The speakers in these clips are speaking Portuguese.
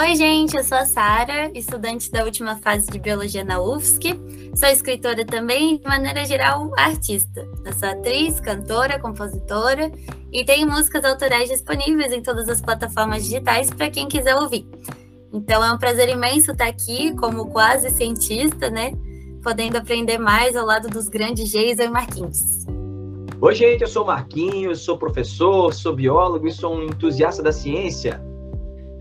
Oi, gente, eu sou a Sara, estudante da última fase de Biologia na UFSC. Sou escritora também, de maneira geral, artista. Eu sou atriz, cantora, compositora e tenho músicas autorais disponíveis em todas as plataformas digitais para quem quiser ouvir. Então é um prazer imenso estar aqui como quase cientista, né? Podendo aprender mais ao lado dos grandes Geisa e Marquinhos. Oi, gente, eu sou Marquinhos, sou professor, sou biólogo e sou um entusiasta da ciência.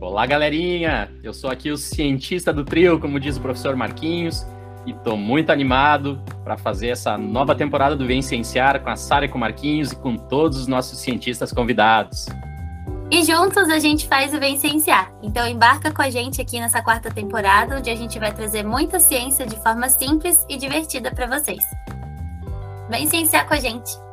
Olá, galerinha! Eu sou aqui o cientista do trio, como diz o professor Marquinhos, e estou muito animado para fazer essa nova temporada do Vem Cienciar com a Sara e com o Marquinhos e com todos os nossos cientistas convidados. E juntos a gente faz o Vem Cienciar. Então embarca com a gente aqui nessa quarta temporada, onde a gente vai trazer muita ciência de forma simples e divertida para vocês. Vem cienciar com a gente!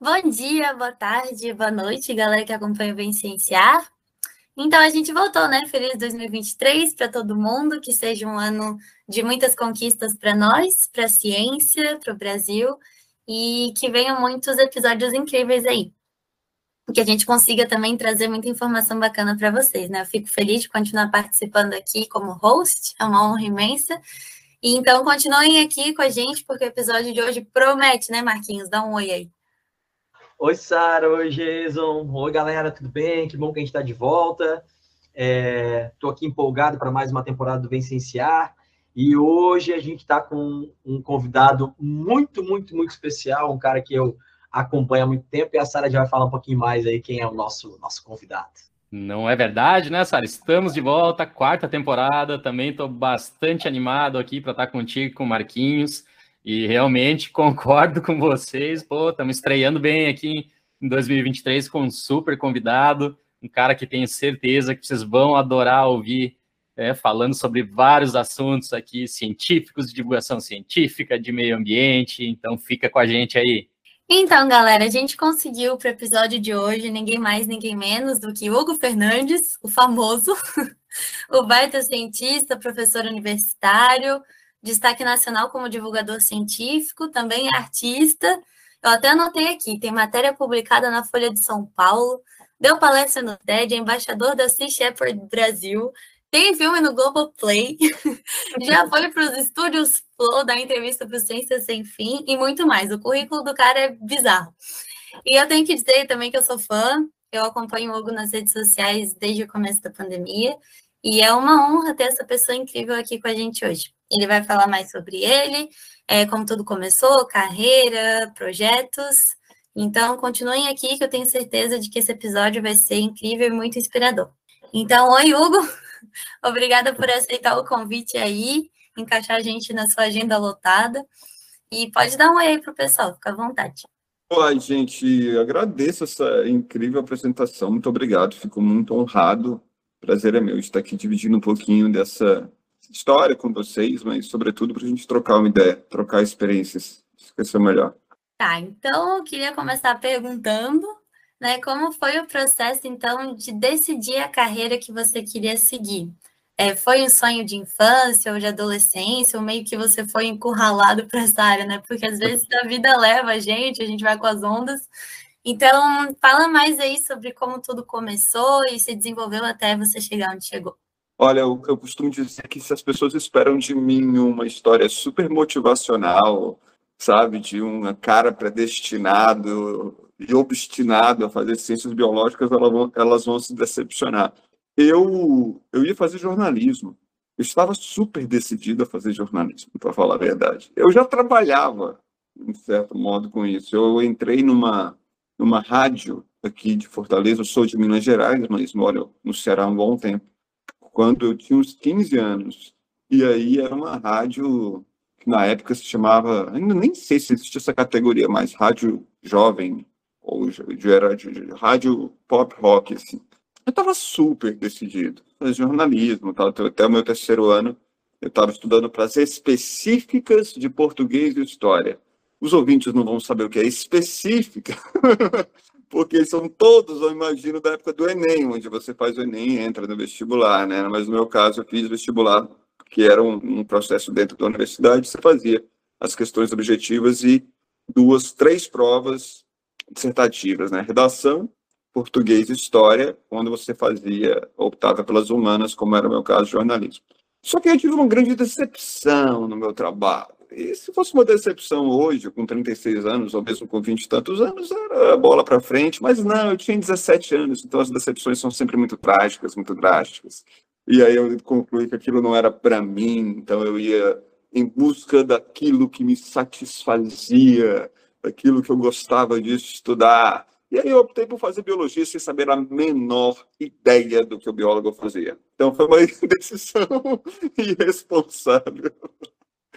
Bom dia, boa tarde, boa noite, galera que acompanha o Vem Cienciar. Então, a gente voltou, né? Feliz 2023 para todo mundo, que seja um ano de muitas conquistas para nós, para a ciência, para o Brasil, e que venham muitos episódios incríveis aí. Que a gente consiga também trazer muita informação bacana para vocês, né? Eu fico feliz de continuar participando aqui como host, é uma honra imensa. E então, continuem aqui com a gente, porque o episódio de hoje promete, né, Marquinhos? Dá um oi aí. Oi, Sara. Oi, Jason. Oi, galera, tudo bem? Que bom que a gente está de volta. Estou é, aqui empolgado para mais uma temporada do Vencenciar. E hoje a gente está com um convidado muito, muito, muito especial, um cara que eu acompanho há muito tempo, e a Sara já vai falar um pouquinho mais aí quem é o nosso, nosso convidado. Não é verdade, né, Sara? Estamos de volta, quarta temporada. Também estou bastante animado aqui para estar contigo, com o Marquinhos. E realmente concordo com vocês. Pô, estamos estreando bem aqui em 2023 com um super convidado, um cara que tenho certeza que vocês vão adorar ouvir, é, falando sobre vários assuntos aqui científicos, de divulgação científica, de meio ambiente. Então fica com a gente aí. Então, galera, a gente conseguiu para o episódio de hoje ninguém mais, ninguém menos do que Hugo Fernandes, o famoso, o baita cientista, professor universitário, destaque nacional como divulgador científico, também é artista. Eu até anotei aqui, tem matéria publicada na Folha de São Paulo, deu palestra no TED, é embaixador da Sea Shepherd Brasil, tem filme no Globoplay, já foi para os estúdios Flow, dar entrevista para o Ciência Sem Fim e muito mais. O currículo do cara é bizarro. E eu tenho que dizer também que eu sou fã, eu acompanho o Hugo nas redes sociais desde o começo da pandemia, e é uma honra ter essa pessoa incrível aqui com a gente hoje. Ele vai falar mais sobre ele, é, como tudo começou, carreira, projetos. Então, continuem aqui que eu tenho certeza de que esse episódio vai ser incrível e muito inspirador. Então, oi, Hugo. Obrigada por aceitar o convite aí, encaixar a gente na sua agenda lotada. E pode dar um oi aí para o pessoal, fica à vontade. Oi, gente, agradeço essa incrível apresentação, muito obrigado, fico muito honrado. Prazer é meu estar aqui dividindo um pouquinho dessa história com vocês, mas sobretudo para a gente trocar uma ideia, trocar experiências, esquecer melhor. Tá, então eu queria começar perguntando, né, como foi o processo então de decidir a carreira que você queria seguir? É, foi um sonho de infância ou de adolescência, ou meio que você foi encurralado para essa área, né? Porque às vezes a vida leva a gente, a gente vai com as ondas. Então, fala mais aí sobre como tudo começou e se desenvolveu até você chegar onde chegou. Olha, que eu costumo dizer é que se as pessoas esperam de mim uma história super motivacional, sabe, de um cara predestinado e obstinado a fazer ciências biológicas, elas vão, elas vão se decepcionar. Eu, eu ia fazer jornalismo. Eu estava super decidido a fazer jornalismo, para falar a verdade. Eu já trabalhava, em certo modo, com isso. Eu entrei numa, numa rádio aqui de Fortaleza, eu sou de Minas Gerais, mas moro no Ceará há um bom tempo quando eu tinha uns 15 anos. E aí era uma rádio que na época se chamava, ainda nem sei se existia essa categoria, mas rádio jovem, ou era de, de, rádio pop rock, assim. Eu estava super decidido, fazer jornalismo, até o meu terceiro ano, eu estava estudando para as específicas de português e história. Os ouvintes não vão saber o que é específica, porque são todos, eu imagino, da época do Enem, onde você faz o Enem e entra no vestibular, né? Mas no meu caso, eu fiz vestibular, que era um, um processo dentro da universidade, você fazia as questões objetivas e duas, três provas dissertativas, né? Redação, português e história, quando você fazia, optava pelas humanas, como era o meu caso, jornalismo. Só que eu tive uma grande decepção no meu trabalho. E se fosse uma decepção hoje, com 36 anos, ou mesmo com 20 e tantos anos, era bola para frente. Mas não, eu tinha 17 anos, então as decepções são sempre muito trágicas, muito drásticas. E aí eu concluí que aquilo não era para mim, então eu ia em busca daquilo que me satisfazia, daquilo que eu gostava de estudar. E aí eu optei por fazer biologia sem saber a menor ideia do que o biólogo fazia. Então foi uma decisão irresponsável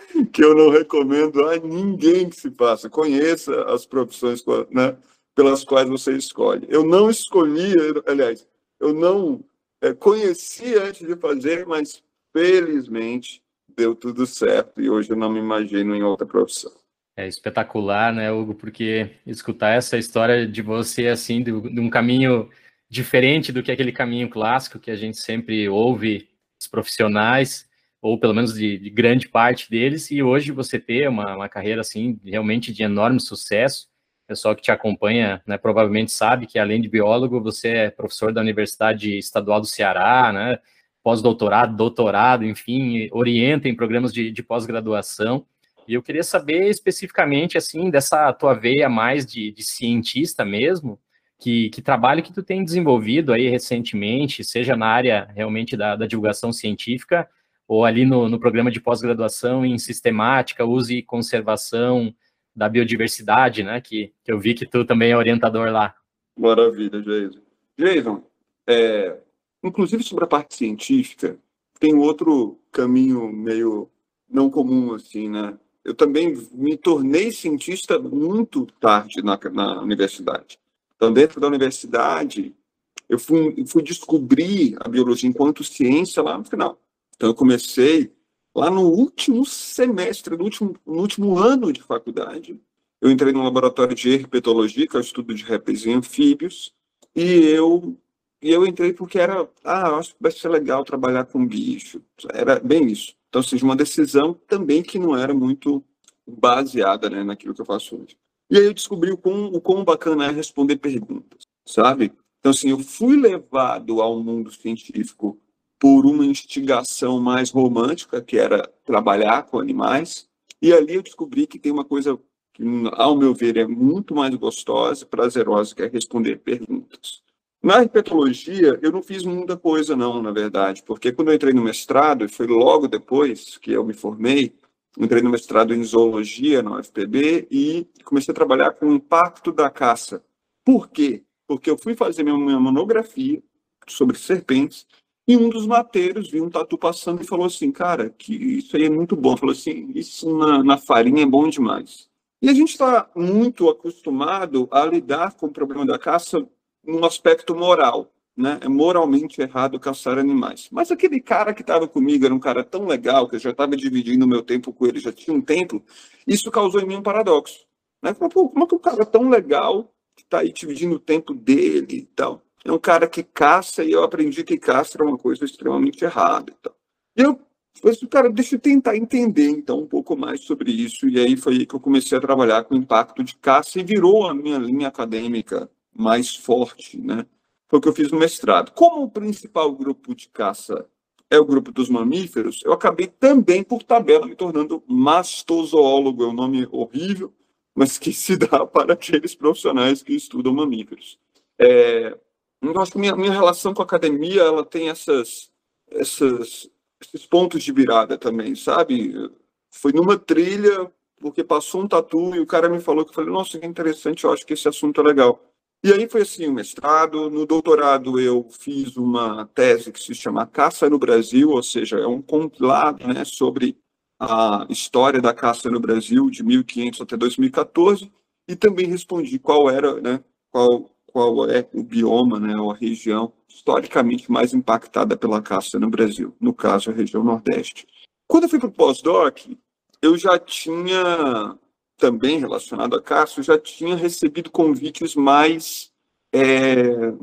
que eu não recomendo a ninguém que se faça. Conheça as profissões né, pelas quais você escolhe. Eu não escolhi, aliás, eu não é, conheci antes de fazer, mas felizmente deu tudo certo e hoje eu não me imagino em outra profissão. É espetacular, né, Hugo? Porque escutar essa história de você, assim, de, de um caminho diferente do que aquele caminho clássico que a gente sempre ouve os profissionais, ou pelo menos de, de grande parte deles, e hoje você ter uma, uma, carreira, assim, realmente de enorme sucesso. O pessoal que te acompanha, né, provavelmente sabe que, além de biólogo, você é professor da Universidade Estadual do Ceará, né, pós-doutorado, doutorado, enfim, orienta em programas de, de pós-graduação. E eu queria saber especificamente, assim, dessa tua veia mais de, de cientista mesmo, que, que, trabalho que tu tem desenvolvido aí recentemente, seja na área realmente da, da divulgação científica, ou ali no, no programa de pós-graduação em sistemática, uso e conservação da biodiversidade, né, que, que eu vi que tu também é orientador lá. Maravilha, Jason. Jason, é, inclusive sobre a parte científica, tem outro caminho meio não comum, assim, né? eu também me tornei cientista muito tarde na, na universidade. Então, dentro da universidade, eu fui, fui descobrir a biologia enquanto ciência lá no final. Então, eu comecei lá no último semestre, no último, no último ano de faculdade. Eu entrei no laboratório de herpetologia, que é o estudo de répteis e anfíbios, e eu e eu entrei porque era, ah, acho que vai ser legal trabalhar com bicho. Era bem isso. Então, seja, uma decisão também que não era muito baseada né, naquilo que eu faço hoje. E aí eu descobri o quão, o quão bacana é responder perguntas, sabe? Então, assim, eu fui levado ao mundo científico por uma instigação mais romântica, que era trabalhar com animais, e ali eu descobri que tem uma coisa que, ao meu ver, é muito mais gostosa, prazerosa, que é responder perguntas. Na herpetologia, eu não fiz muita coisa, não, na verdade, porque quando eu entrei no mestrado, e foi logo depois que eu me formei, entrei no mestrado em zoologia na UFPB e comecei a trabalhar com o impacto da caça. Por quê? Porque eu fui fazer minha monografia sobre serpentes e um dos mateiros viu um tatu passando e falou assim, cara, que isso aí é muito bom. Falou assim, isso na, na farinha é bom demais. E a gente está muito acostumado a lidar com o problema da caça num aspecto moral, né? É moralmente errado caçar animais. Mas aquele cara que estava comigo era um cara tão legal que eu já estava dividindo o meu tempo com ele, já tinha um tempo. Isso causou em mim um paradoxo, né? Pô, como é que um cara tão legal que está aí dividindo o tempo dele e tal é um cara que caça e eu aprendi que caça era uma coisa extremamente errada e tal. E eu falei assim, cara, deixa eu tentar entender então um pouco mais sobre isso. E aí foi aí que eu comecei a trabalhar com o impacto de caça e virou a minha linha acadêmica mais forte, né? Foi o que eu fiz no mestrado. Como o principal grupo de caça é o grupo dos mamíferos, eu acabei também, por tabela, me tornando mastozoólogo. É um nome horrível, mas que se dá para aqueles profissionais que estudam mamíferos. É, eu acho que minha, minha relação com a academia ela tem essas, essas, esses pontos de virada também, sabe? Foi numa trilha, porque passou um tatu e o cara me falou que eu falei, nossa, que interessante, eu acho que esse assunto é legal. E aí foi assim o mestrado. No doutorado eu fiz uma tese que se chama Caça no Brasil, ou seja, é um compilado né, sobre a história da caça no Brasil de 1500 até 2014 e também respondi qual era, né, qual, qual é o bioma, né, ou a região historicamente mais impactada pela caça no Brasil, no caso a região Nordeste. Quando eu fui para o pós-doc, eu já tinha também relacionado a Cássio, já tinha recebido convites mais é,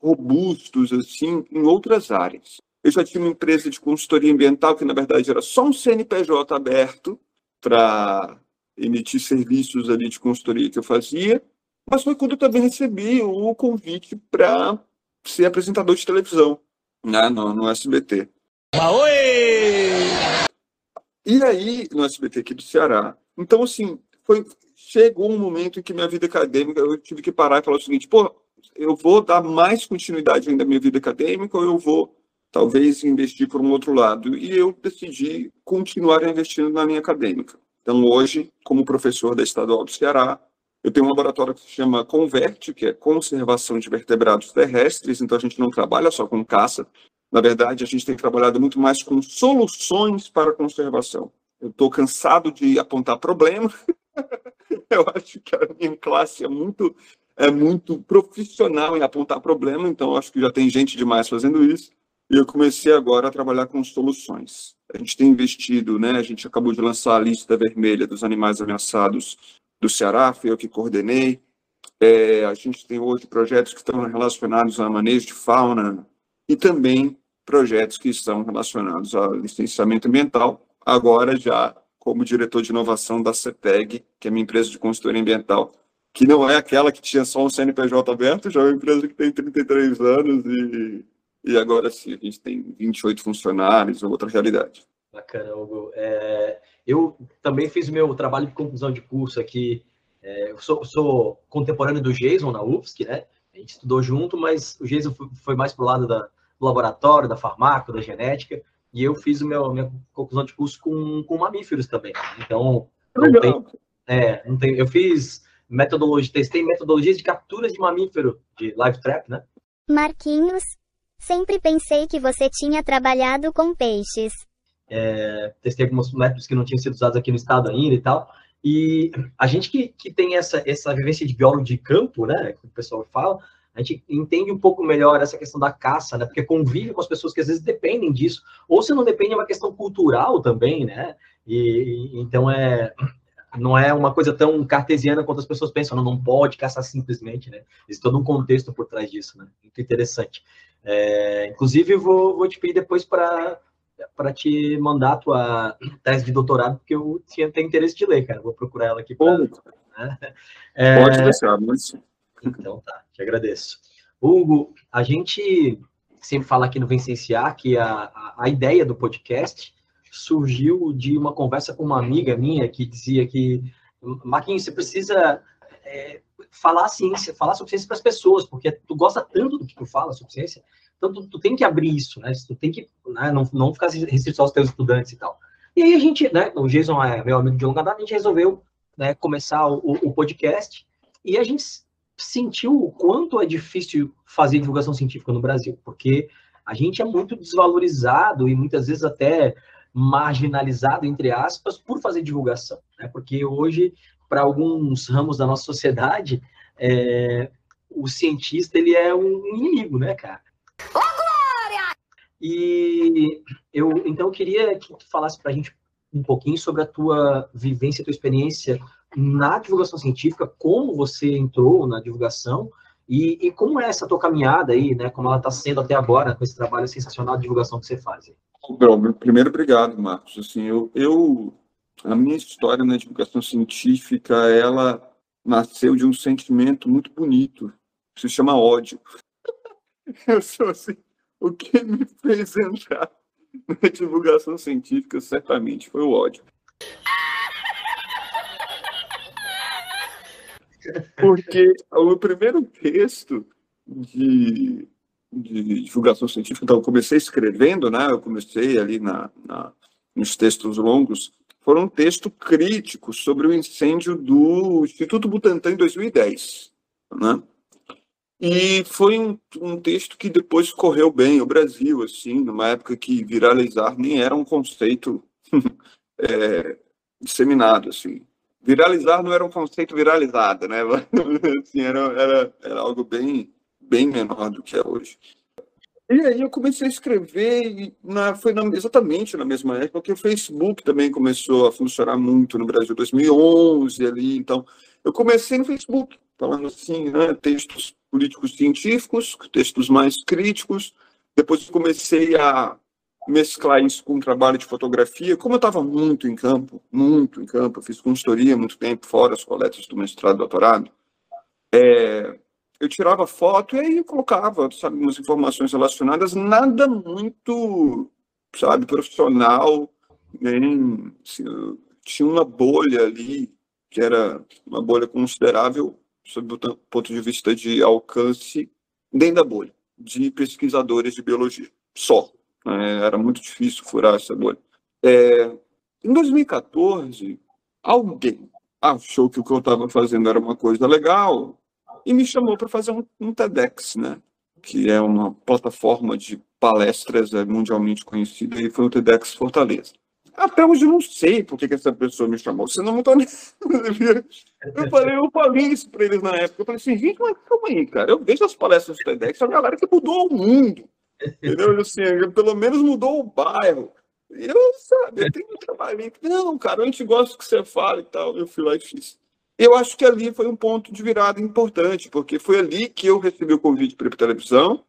robustos, assim, em outras áreas. Eu já tinha uma empresa de consultoria ambiental, que na verdade era só um CNPJ aberto para emitir serviços ali de consultoria que eu fazia, mas foi quando eu também recebi o convite para ser apresentador de televisão né, no, no SBT. Oi! E aí, no SBT aqui do Ceará. Então, assim, foi, chegou um momento em que minha vida acadêmica, eu tive que parar e falar o seguinte, pô, eu vou dar mais continuidade ainda à minha vida acadêmica ou eu vou, talvez, investir por um outro lado? E eu decidi continuar investindo na minha acadêmica. Então, hoje, como professor da Estadual do Ceará, eu tenho um laboratório que se chama Converte, que é Conservação de Vertebrados Terrestres, então a gente não trabalha só com caça. Na verdade, a gente tem trabalhado muito mais com soluções para conservação. Eu estou cansado de apontar problema. eu acho que a minha classe é muito, é muito profissional em apontar problema, então acho que já tem gente demais fazendo isso. E eu comecei agora a trabalhar com soluções. A gente tem investido, né? A gente acabou de lançar a lista vermelha dos animais ameaçados do Ceará, foi eu que coordenei. É, a gente tem hoje projetos que estão relacionados a manejo de fauna e também projetos que estão relacionados a licenciamento ambiental, agora já como diretor de inovação da CETEG, que é minha empresa de consultoria ambiental, que não é aquela que tinha só um CNPJ aberto, já é uma empresa que tem 33 anos e, e agora sim, a gente tem 28 funcionários, outra realidade. Bacana, Hugo. É, eu também fiz o meu trabalho de conclusão de curso aqui. É, eu sou, sou, contemporâneo do Jason na UFSC, né? A gente estudou junto, mas o Jason foi mais para o lado da, do laboratório, da farmácia, da genética, e eu fiz o meu minha conclusão de curso com, com mamíferos também. Então, não tem, é, não tem, eu fiz metodologia, testei metodologias de captura de mamífero, de live trap, né? Marquinhos, sempre pensei que você tinha trabalhado com peixes. É, testei alguns métodos que não tinham sido usados aqui no estado ainda e tal. E a gente que, que tem essa, essa vivência de biólogo de campo, né, que o pessoal fala, a gente entende um pouco melhor essa questão da caça, né? Porque convive com as pessoas que às vezes dependem disso, ou se não depende é uma questão cultural também, né? E, e então é não é uma coisa tão cartesiana quanto as pessoas pensam, não, não pode caçar simplesmente, né? Existe todo um contexto por trás disso, né? Muito interessante. É, inclusive, vou, vou te pedir depois para para te mandar a tua tese de doutorado, porque eu tinha, tenho interesse de ler, cara. Vou procurar ela aqui. Pra, né? é, Pode deixar, mas... Então tá, te agradeço. Hugo, a gente sempre fala aqui no Vencenciar que a, a, a, ideia do podcast surgiu de uma conversa com uma amiga minha que dizia que, Marquinhos, você precisa é, falar ciência, falar sobre ciência para as pessoas, porque tu gosta tanto do que tu fala sobre ciência, então tu, tu tem que abrir isso, né? Tu tem que né, não, não ficar restrito aos teus estudantes e tal. E aí a gente, né, o Jason é meu amigo de longa data, a gente resolveu né, começar o, o podcast e a gente sentiu o quanto é difícil fazer divulgação científica no Brasil, porque a gente é muito desvalorizado e muitas vezes até marginalizado, entre aspas, por fazer divulgação. Né? Porque hoje, para alguns ramos da nossa sociedade, é, o cientista ele é um inimigo, né, cara? E eu, então, eu queria que tu falasse para a gente um pouquinho sobre a tua vivência, tua experiência na divulgação científica, como você entrou na divulgação e, e como é essa tua caminhada aí, né? Como ela está sendo até agora com esse trabalho sensacional de divulgação que você faz. Bom, primeiro, obrigado, Marcos. Assim, eu, eu, a minha história na divulgação científica, ela nasceu de um sentimento muito bonito, que se chama ódio. Eu sou assim, o que me fez entrar na divulgação científica certamente foi o ódio. Porque o primeiro texto de, de divulgação científica, então eu comecei escrevendo, né? Eu comecei ali na, na, nos textos longos, foram um texto crítico sobre o incêndio do Instituto Butantan em 2010, né? E foi um, um, texto que depois correu bem o Brasil, assim, numa época que viralizar nem era um conceito é, disseminado, assim viralizar não era um conceito viralizado, né? assim, era, era, era algo bem, bem menor do que é hoje. E aí eu comecei a escrever, na, foi na, exatamente na mesma época que o Facebook também começou a funcionar muito no Brasil, 2011 ali, então eu comecei no Facebook, falando assim, né, textos políticos científicos, textos mais críticos, depois comecei a mesclar isso com um trabalho de fotografia, como eu estava muito em campo, muito em campo, eu fiz consultoria muito tempo, fora as coletas do mestrado doutorado, É, eu tirava foto e aí colocava, sabe, umas informações relacionadas, nada muito, sabe, profissional, nem, assim, tinha uma bolha ali, que era uma bolha considerável, sob o ponto de vista de alcance, dentro da bolha, de pesquisadores de biologia, só. Né? Era muito difícil furar essa bolha. É, em 2014, alguém achou que o que eu estava fazendo era uma coisa legal e me chamou para fazer um, um, TEDx, né? Que é uma plataforma de palestras é, mundialmente conhecida e foi o TEDx Fortaleza. Até hoje eu não sei por que, que essa pessoa me chamou. Você não tô nem... Eu falei, eu falei isso para eles na época. Eu falei assim, gente, mas calma aí, cara. Eu vejo as palestras do TEDx, a galera que mudou o mundo. Entendeu? Assim, pelo menos mudou o bairro. Eu, sabe, eu tenho um trabalho. Não, cara, a gente gosta que você fala e tal. Eu fui lá e fiz. Eu acho que ali foi um ponto de virada importante, porque foi ali que eu recebi o convite para ir para televisão.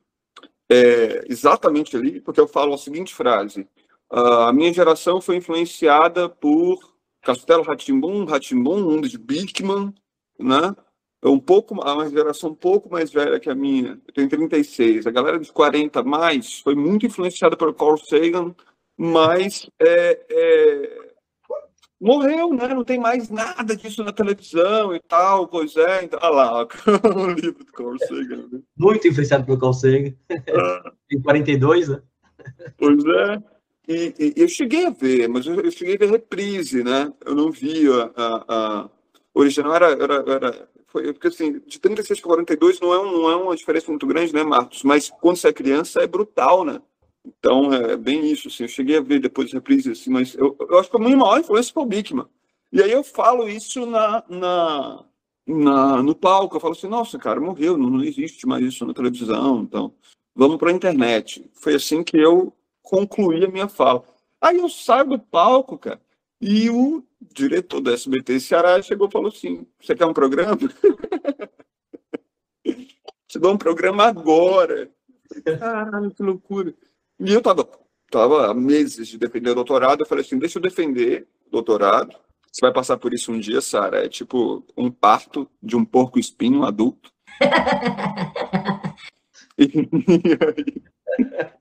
É, exatamente ali, porque eu falo a seguinte frase: a minha geração foi influenciada por Castelo Ratimbum, Ratimbum, Mundo de Bickman, né? É um pouco, uma geração um pouco mais velha que a minha. Eu tenho 36. A galera de 40 mais foi muito influenciada por Carl Sagan, mas é, é, morreu, né? Não tem mais nada disso na televisão e tal, pois é. Então, olha lá, o livro do Carl Sagan. Né? Muito influenciado pelo Carl Sagan. Ah. em 42, né? Pois é. E, e, eu cheguei a ver, mas eu, eu, cheguei a ver reprise, né? Eu não vi a, a, a original, era, era, era foi, porque assim, de 36 para 42 não é, um, não é uma diferença muito grande, né, Marcos? Mas quando você é criança é brutal, né? Então é bem isso, assim, eu cheguei a ver depois reprise, assim, mas eu, eu acho que a minha maior influência foi o Bickman. E aí eu falo isso na, na, na, no palco, eu falo assim, nossa, cara, morreu, não, não existe mais isso na televisão, então vamos para a internet. Foi assim que eu concluir a minha fala. Aí eu saio do palco, cara, e o diretor do SBT Ceará chegou e falou assim: Você quer um programa? Te dou um programa agora. Caralho, que loucura. E eu tava, tava há meses de defender o doutorado. Eu falei assim: Deixa eu defender o doutorado. Você vai passar por isso um dia, Sara. É tipo um parto de um porco espinho adulto. e aí,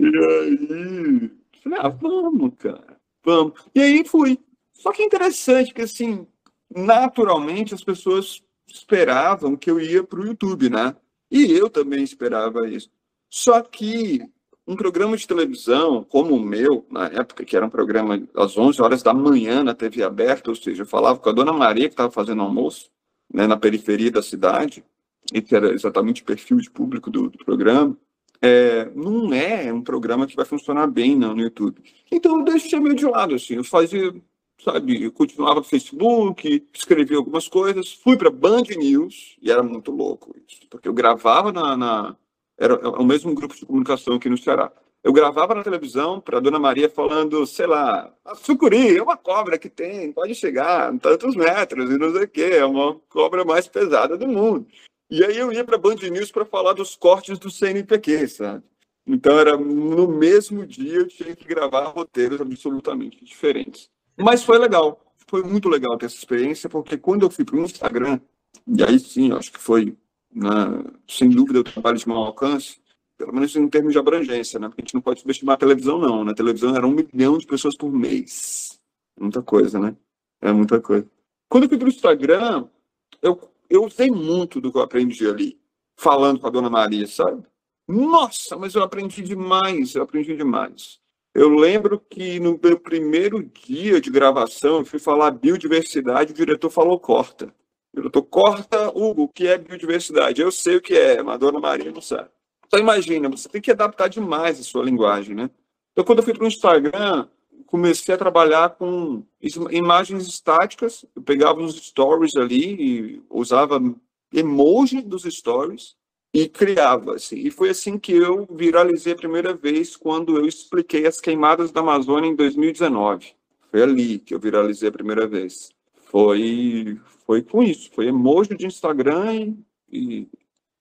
e aí, falei, ah, vamos, cara, vamos. E aí fui. Só que é interessante que, assim, naturalmente as pessoas esperavam que eu ia para o YouTube, né? E eu também esperava isso. Só que um programa de televisão como o meu, na época, que era um programa às 11 horas da manhã na TV aberta, ou seja, eu falava com a dona Maria, que estava fazendo almoço, né, na periferia da cidade, e que era exatamente o perfil de público do, do programa é, não é um programa que vai funcionar bem não, no YouTube. Então eu deixei meio de lado, assim, eu fazia, sabe, eu continuava no Facebook, escrevia algumas coisas, fui para Band News, e era muito louco isso, porque eu gravava na, na era o mesmo grupo de comunicação aqui no Ceará. Eu gravava na televisão para a Dona Maria falando, sei lá, a sucuri é uma cobra que tem, pode chegar tantos metros e não sei o quê, é uma cobra mais pesada do mundo. E aí eu ia para a Band News para falar dos cortes do CNPq, sabe? Então era no mesmo dia eu tinha que gravar roteiros absolutamente diferentes. Mas foi legal, foi muito legal ter essa experiência, porque quando eu fui para o Instagram, e aí sim, acho que foi, né, sem dúvida, o trabalho de maior alcance, pelo menos em termos de abrangência, né? Porque a gente não pode subestimar a televisão, não. Na televisão era um milhão de pessoas por mês. Muita coisa, né? É muita coisa. Quando eu fui para o Instagram, eu eu usei muito do que eu aprendi ali, falando com a dona Maria, sabe? Nossa, mas eu aprendi demais, eu aprendi demais. Eu lembro que no meu primeiro dia de gravação, eu fui falar biodiversidade, o diretor falou corta. O diretor, corta, Hugo, o que é biodiversidade? Eu sei o que é, mas a dona Maria não sabe. Então imagina, você tem que adaptar demais a sua linguagem, né? Então quando eu fui para o Instagram, comecei a trabalhar com imagens estáticas. Eu pegava os stories ali e usava emoji dos stories e criava assim. E foi assim que eu viralizei a primeira vez quando eu expliquei as queimadas da Amazônia em 2019. Foi ali que eu viralizei a primeira vez. Foi foi com isso, foi emoji de Instagram e, e,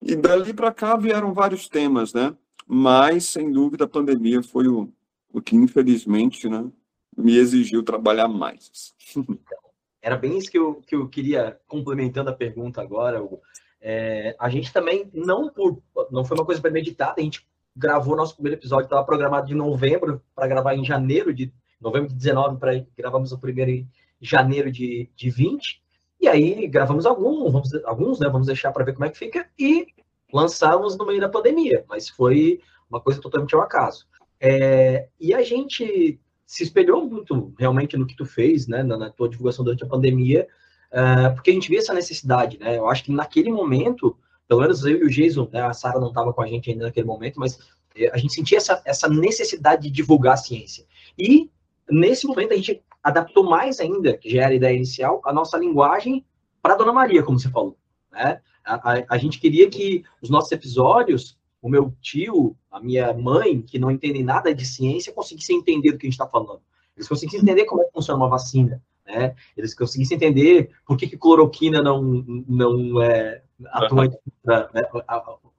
e dali para cá vieram vários temas, né? Mas sem dúvida a pandemia foi o, o que infelizmente, né, me exigiu trabalhar mais. era bem isso que eu, que eu queria, complementando a pergunta agora, Hugo. É, a gente também, não por, não foi uma coisa premeditada, a gente gravou nosso primeiro episódio, estava programado de novembro para gravar em janeiro de novembro de 19, para gravamos o primeiro em janeiro de, de 20. E aí gravamos alguns, vamos, alguns, né? Vamos deixar para ver como é que fica e lançamos no meio da pandemia, mas foi uma coisa totalmente ao acaso. É, e a gente se espelhou muito realmente no que tu fez, né, na, na tua divulgação durante a pandemia, uh, porque a gente via essa necessidade, né? Eu acho que naquele momento, pelo menos eu e o Jason, né, a Sara não estava com a gente ainda naquele momento, mas eh, a gente sentia essa, essa necessidade de divulgar a ciência. E nesse momento a gente adaptou mais ainda, que já era a ideia inicial, a nossa linguagem para Dona Maria, como você falou. Né? A, a, a, gente queria que os nossos episódios, o meu tio, a minha mãe, que não entendem nada de ciência, conseguissem entender do que a gente está falando. Eles conseguissem entender como é que funciona uma vacina. Né? Eles conseguissem entender por que, que cloroquina não, não é atuante contra né,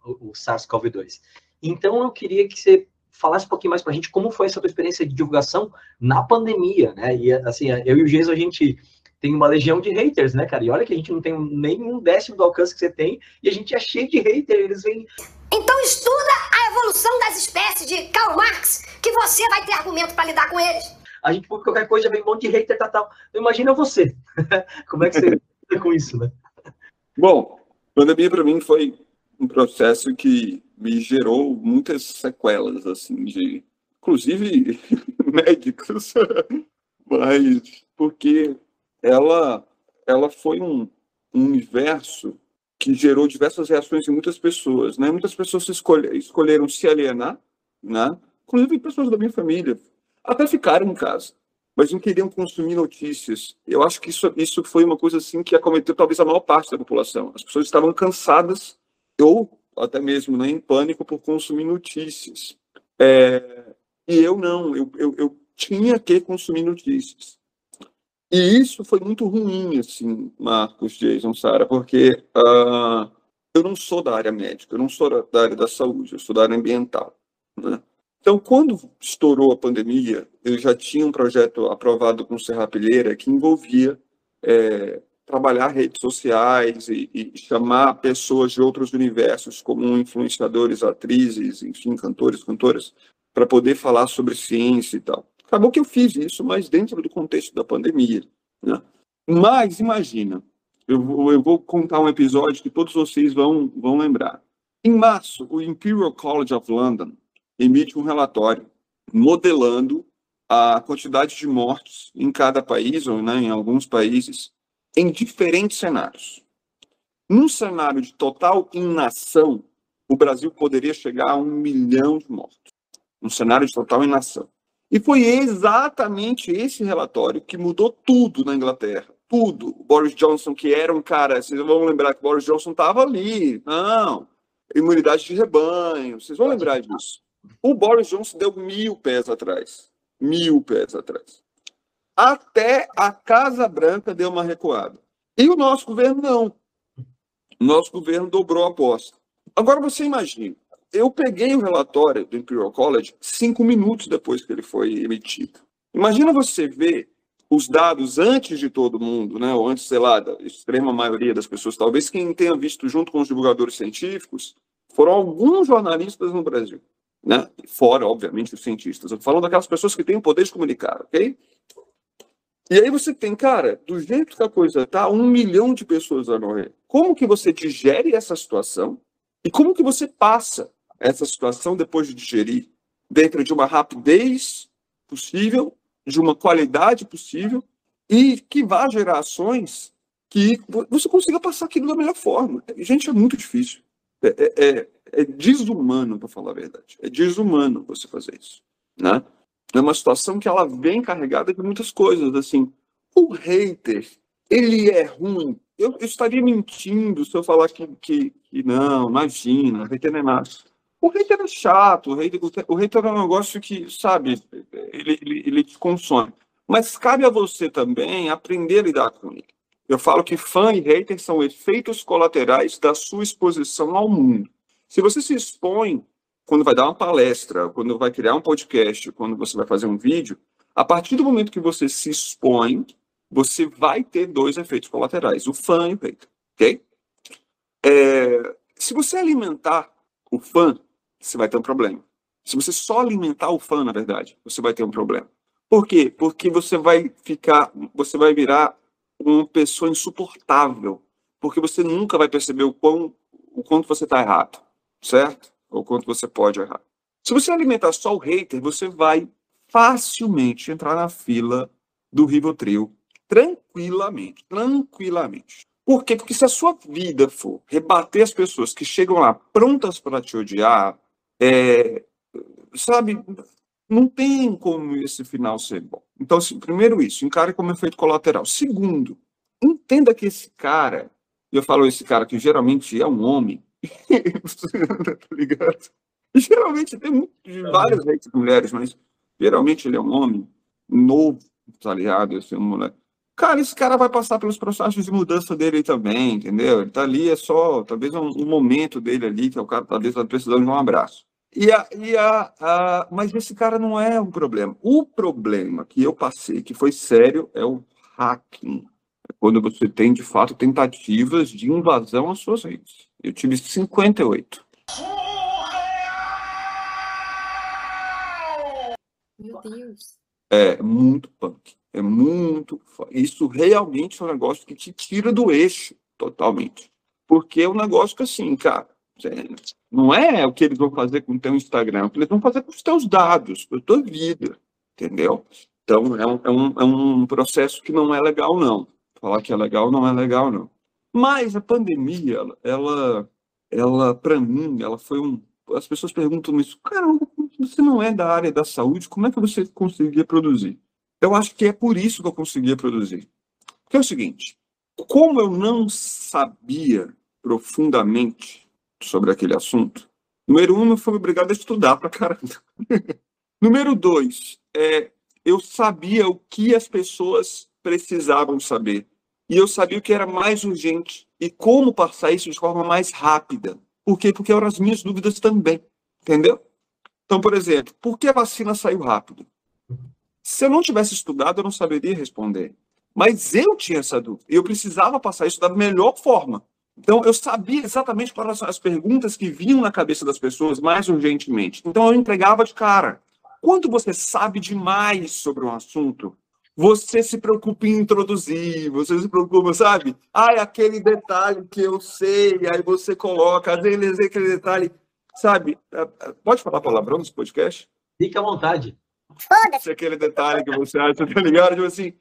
o SARS-CoV-2. Então, eu queria que você falasse um pouquinho mais para a gente como foi essa tua experiência de divulgação na pandemia, né? E assim, eu e o Geis, a gente tem uma legião de haters, né, cara? E olha que a gente não tem nem um décimo do alcance que você tem e a gente é cheio de haters, eles vêm... Então estuda a evolução das espécies de Karl Marx, que você vai ter argumento para lidar com eles. A gente, por qualquer coisa, já vem um monte de hater, tal, tal. Imagina você. Como é que você lida com isso, né? Bom, pandemia para mim foi um processo que me gerou muitas sequelas, assim, de, inclusive médicos, mas porque ela, ela foi um, um universo que gerou diversas reações em muitas pessoas, né? Muitas pessoas escolhe, escolheram se alienar, né? Inclusive pessoas da minha família, até ficaram em casa, mas não queriam consumir notícias. Eu acho que isso, isso foi uma coisa assim que acometeu talvez a maior parte da população. As pessoas estavam cansadas ou até mesmo né, em pânico por consumir notícias. É, e eu não, eu, eu, eu, tinha que consumir notícias. E isso foi muito ruim, assim, Marcos, Jason, Sara, porque uh, eu não sou da área médica, eu não sou da área da saúde, eu sou da área ambiental. Né? Então, quando estourou a pandemia, eu já tinha um projeto aprovado com Serrapilheira que envolvia é, trabalhar redes sociais e, e, chamar pessoas de outros universos, como influenciadores, atrizes, enfim, cantores, cantoras, para poder falar sobre ciência e tal. Acabou que eu fiz isso, mas dentro do contexto da pandemia. Né? Mas imagina, eu vou, eu vou contar um episódio que todos vocês vão, vão lembrar. Em março, o Imperial College of London emite um relatório modelando a quantidade de mortes em cada país, ou né, em alguns países, em diferentes cenários. Num cenário de total inação, o Brasil poderia chegar a um milhão de mortos. Um cenário de total inação. E foi exatamente esse relatório que mudou tudo na Inglaterra. Tudo. O Boris Johnson, que era um cara, vocês vão lembrar que Boris Johnson estava ali. Não. Imunidade de rebanho. Vocês vão lembrar disso. O Boris Johnson deu mil pés atrás. Mil pés atrás até a Casa Branca deu uma recuada. E o nosso governo não. O nosso governo dobrou a aposta. Agora você imagina, eu peguei o relatório do Imperial College cinco minutos depois que ele foi emitido. Imagina você ver os dados antes de todo mundo, né, ou antes, sei lá, da extrema maioria das pessoas, talvez quem tenha visto junto com os divulgadores científicos, foram alguns jornalistas no Brasil, né? Fora, obviamente, os cientistas. Falando daquelas pessoas que têm o poder de comunicar, ok? E aí você tem, cara, do jeito que a coisa tá, um milhão de pessoas vão morrer. Como que você digere essa situação e como que você passa essa situação depois de digerir dentro de uma rapidez possível, de uma qualidade possível e que vá gerar ações que você consiga passar aquilo da melhor forma. Gente, é muito difícil. É, é, é, é desumano, para falar a verdade. É desumano você fazer isso, né? é uma situação que ela vem carregada de muitas coisas, assim. O hater, ele é ruim. Eu, eu estaria mentindo se eu falar que, que, que não, imagina, hater não é nada. O hater é chato, o hater, o hater é um negócio que, sabe, ele, ele, ele te consome. Mas cabe a você também aprender a lidar com ele. Eu falo que fã e hater são efeitos colaterais da sua exposição ao mundo. Se você se expõe quando vai dar uma palestra, quando vai criar um podcast, quando você vai fazer um vídeo, a partir do momento que você se expõe, você vai ter dois efeitos colaterais, o fã e o hater, ok? É, se você alimentar o fã, você vai ter um problema. Se você só alimentar o fã, na verdade, você vai ter um problema. Por quê? Porque você vai ficar, você vai virar uma pessoa insuportável, porque você nunca vai perceber o, quão, o quanto você está errado, certo? Ou quanto você pode errar. Se você alimentar só o hater, você vai facilmente entrar na fila do Rivotril tranquilamente, tranquilamente. Por quê? Porque se a sua vida for rebater as pessoas que chegam lá prontas para te odiar, é, sabe, não tem como esse final ser bom. Então, assim, primeiro isso, encare como efeito colateral. Segundo, entenda que esse cara, eu falo esse cara que geralmente é um homem, tá ligado? Geralmente tem várias vezes mulheres, mas geralmente ele é um homem novo, tá ligado? Esse é um moleque. Cara, esse cara vai passar pelos processos de mudança dele também, entendeu? Ele tá ali, é só, talvez um, um momento dele ali, que é o cara talvez tá precisando de um abraço. E a, e a, a, mas esse cara não é um problema. O problema que eu passei, que foi sério, é o hacking. É quando você tem, de fato, tentativas de invasão às suas redes. Eu tive 58. Meu Deus. É muito punk. É muito. Isso realmente é um negócio que te tira do eixo totalmente. Porque é um negócio que, assim, cara, não é o que eles vão fazer com o teu Instagram, é o que eles vão fazer com os teus dados, com a tua vida, entendeu? Então, é um, é um, é um processo que não é legal, não. Falar que é legal não é legal, não. Mas a pandemia, ela, ela, ela para mim, ela foi um. As pessoas perguntam isso, cara, você não é da área da saúde, como é que você conseguia produzir? Eu acho que é por isso que eu conseguia produzir. Porque é o seguinte, como eu não sabia profundamente sobre aquele assunto, número um, eu fui obrigado a estudar pra caramba. número dois, é, eu sabia o que as pessoas precisavam saber. E eu sabia o que era mais urgente e como passar isso de forma mais rápida. Por quê? Porque eram as minhas dúvidas também. Entendeu? Então, por exemplo, por que a vacina saiu rápido? Se eu não tivesse estudado, eu não saberia responder. Mas eu tinha essa dúvida. E eu precisava passar isso da melhor forma. Então, eu sabia exatamente quais eram as perguntas que vinham na cabeça das pessoas mais urgentemente. Então, eu entregava de cara. Quando você sabe demais sobre um assunto, você se preocupa em introduzir, você se preocupa, sabe? Ah, é aquele detalhe que eu sei, aí você coloca, às vezes aquele detalhe, sabe? É, é, pode falar palavrão nesse podcast? Fique à vontade. Foda-se. Aquele detalhe que você acha, tá ligado? Tipo assim,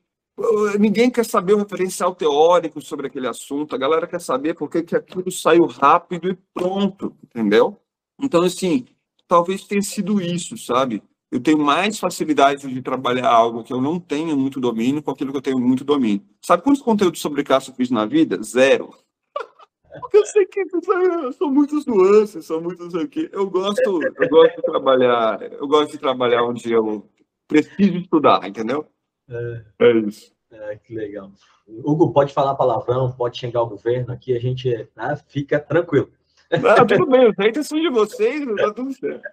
ninguém quer saber o referencial teórico sobre aquele assunto, a galera quer saber por que aquilo saiu rápido e pronto, entendeu? Então, assim, talvez tenha sido isso, sabe? eu tenho mais facilidade de trabalhar algo que eu não tenho muito domínio com aquilo que eu tenho muito domínio. Sabe quantos conteúdos sobre caça eu fiz na vida? Zero. Porque eu sei que são muitas nuances, são muitos aqui. Eu gosto, eu gosto de trabalhar, eu gosto de trabalhar onde eu preciso estudar, entendeu? É, É isso. é, que legal. Hugo, pode falar palavrão, pode xingar o governo aqui, a gente né, fica tranquilo. Ah, tudo bem, os haters são de vocês, tá tudo certo.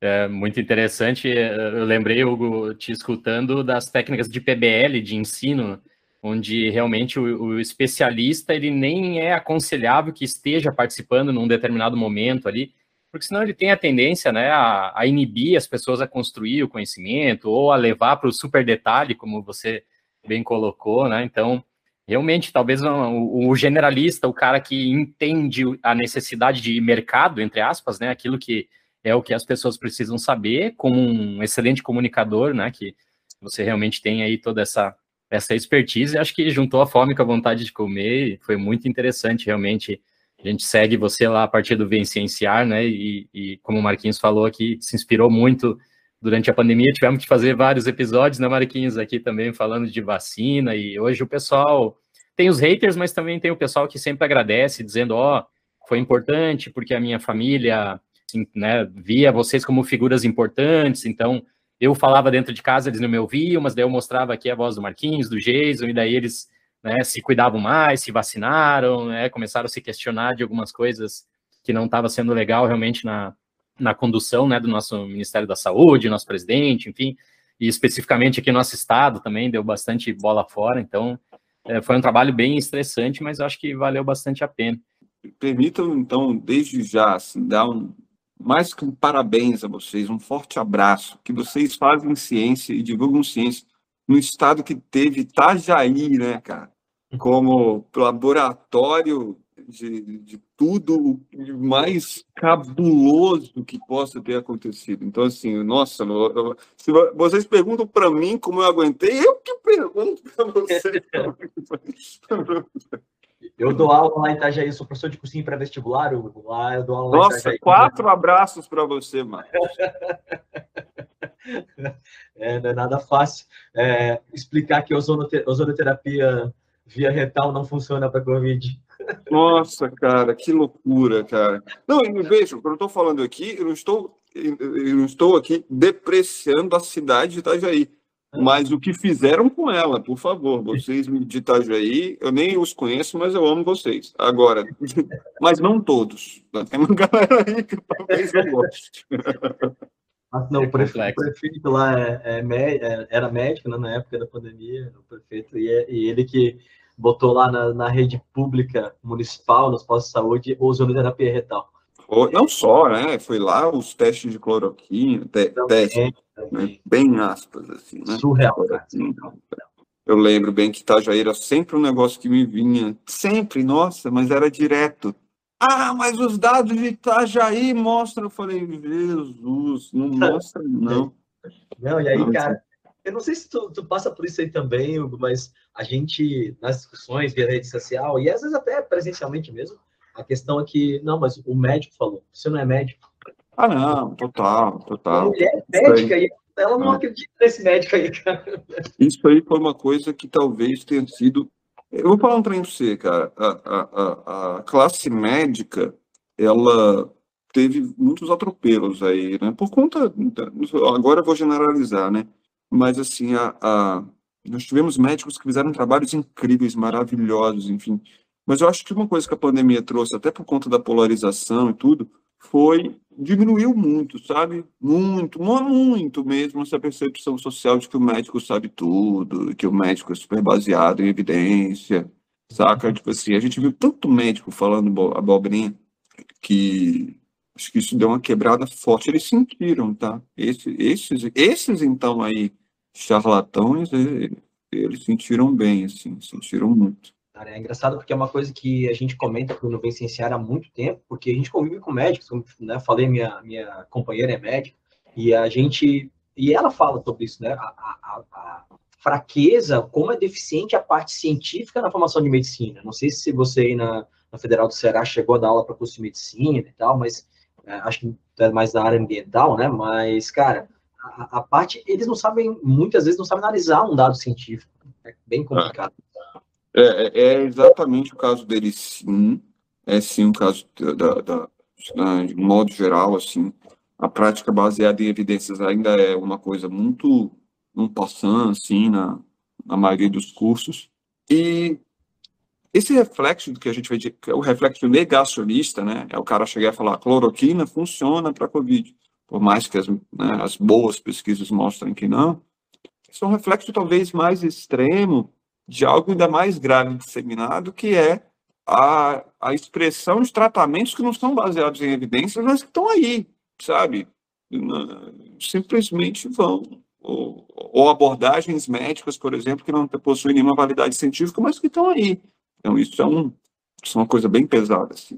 É muito interessante. Eu lembrei, Hugo, te escutando das técnicas de PBL de ensino, onde realmente o, o, especialista ele nem é aconselhável que esteja participando num determinado momento ali, porque senão ele tem a tendência né, a, a inibir as pessoas a construir o conhecimento ou a levar para o super detalhe, como você bem colocou, né? Então, realmente, talvez o, o, generalista, o cara que entende a necessidade de mercado, entre aspas, né, aquilo que é o que as pessoas precisam saber, como um excelente comunicador, né, que você realmente tem aí toda essa, essa expertise, acho que juntou a fome com a vontade de comer, foi muito interessante, realmente, a gente segue você lá a partir do Vencienciar, né, e, e como o Marquinhos falou aqui, se inspirou muito durante a pandemia. Tivemos que fazer vários episódios, né, Marquinhos, aqui também falando de vacina, e hoje o pessoal tem os haters, mas também tem o pessoal que sempre agradece, dizendo, ó, oh, foi importante porque a minha família, assim, né, via vocês como figuras importantes, então eu falava dentro de casa, eles não me ouviam, mas daí eu mostrava aqui a voz do Marquinhos, do Jason, e daí eles né, se cuidavam mais, se vacinaram, né, começaram a se questionar de algumas coisas que não estava sendo legal realmente na, na condução né, do nosso Ministério da Saúde, nosso presidente, enfim. e especificamente aqui no nosso estado também deu bastante bola fora, então é, foi um trabalho bem estressante, mas acho que valeu bastante a pena. Permitam, então, desde já, assim, dar um, mais que um parabéns a vocês, um forte abraço, que vocês fazem ciência e divulgam ciência no estado que teve Itajaí, né, cara, como laboratório de, de tudo mais cabuloso que possa ter acontecido. Então, assim, nossa, se vocês perguntam para mim como eu aguentei, eu que pergunto para vocês. Eu dou aula lá em Itajaí, sou professor de cursinho pré-vestibular, lá eu dou aula Nossa, Itajaí, quatro abraços para você, mano. é, não é nada fácil é, explicar que ozonoterapia via retal não funciona para Covid. Nossa, cara, que loucura, cara. Não, e veja, quando eu estou falando aqui, eu não estou, eu não estou aqui depreciando a cidade de Itajaí. Mas o que fizeram com ela, por favor, vocês de Itajaí, eu nem os conheço, mas eu amo vocês. Agora, mas não todos. Tem uma galera aí que talvez eu goste. Não, é o, prefeito, o, prefeito, lá é, é, é, era médico né, na época da pandemia, o prefeito, e, é, e ele que botou lá na, na, rede pública municipal, nos postos de saúde, ozonoterapia retal. Não só, né? Foi lá os testes de cloroquina, te, testes, né? bem aspas, assim, né? Surreal, Eu lembro bem que Itajaí era sempre um negócio que me vinha, sempre, nossa, mas era direto. Ah, mas os dados de Itajaí mostram. Eu falei, Jesus, não mostra, não. Não, e aí, não, cara, eu não sei se tu, tu, passa por isso aí também, Hugo, mas a gente, nas discussões via rede social, e às vezes até presencialmente mesmo, a questão é que, não, mas o médico falou, você não é médico. Ah, não, total, total. A mulher é médica e ela não é. acredita nesse médico aí, cara. Isso aí foi uma coisa que talvez tenha sido eu vou falar um trem para você, cara. A, a, a, classe médica, ela teve muitos atropelos aí, né? Por conta. Agora eu vou generalizar, né? Mas, assim, a, a, nós tivemos médicos que fizeram trabalhos incríveis, maravilhosos, enfim. Mas eu acho que uma coisa que a pandemia trouxe, até por conta da polarização e tudo, foi diminuiu muito, sabe? Muito, muito mesmo essa percepção social de que o médico sabe tudo, que o médico é super baseado em evidência, saca? Tipo assim, a gente viu tanto médico falando abobrinha que acho que isso deu uma quebrada forte. Eles sentiram, tá? Esse, esses, esses então aí, charlatões, eles sentiram bem, assim, sentiram muito. Cara, é engraçado porque é uma coisa que a gente comenta quando vem cienciar há muito tempo, porque a gente convive com médicos, como né, falei, minha, minha companheira é médica, e a gente, e ela fala sobre isso, né, a, a, a fraqueza, como é deficiente a parte científica na formação de medicina. Não sei se você aí na, na Federal do Ceará chegou a dar aula para curso de medicina e tal, mas é, acho que é mais na área ambiental, né, mas, cara, a, parte, eles não sabem, muitas vezes não sabem analisar um dado científico, é bem complicado. É, é exatamente o caso dele, sim. É sim o caso da, da, da, de modo geral, assim. A prática baseada em evidências ainda é uma coisa muito um passando, assim, na, na maioria dos cursos. E esse reflexo que a gente vai dizer, é o reflexo negacionista, né? É o cara chegar e falar cloroquina funciona para Covid, por mais que as, né, as boas pesquisas mostrem que não. Esse é um reflexo talvez mais extremo de algo ainda mais grave disseminado, que é a, a expressão de tratamentos que não são baseados em evidências, mas que estão aí, sabe? Simplesmente vão. Ou, ou, abordagens médicas, por exemplo, que não possuem nenhuma validade científica, mas que estão aí. Então, isso é, um, isso é uma coisa bem pesada. Assim.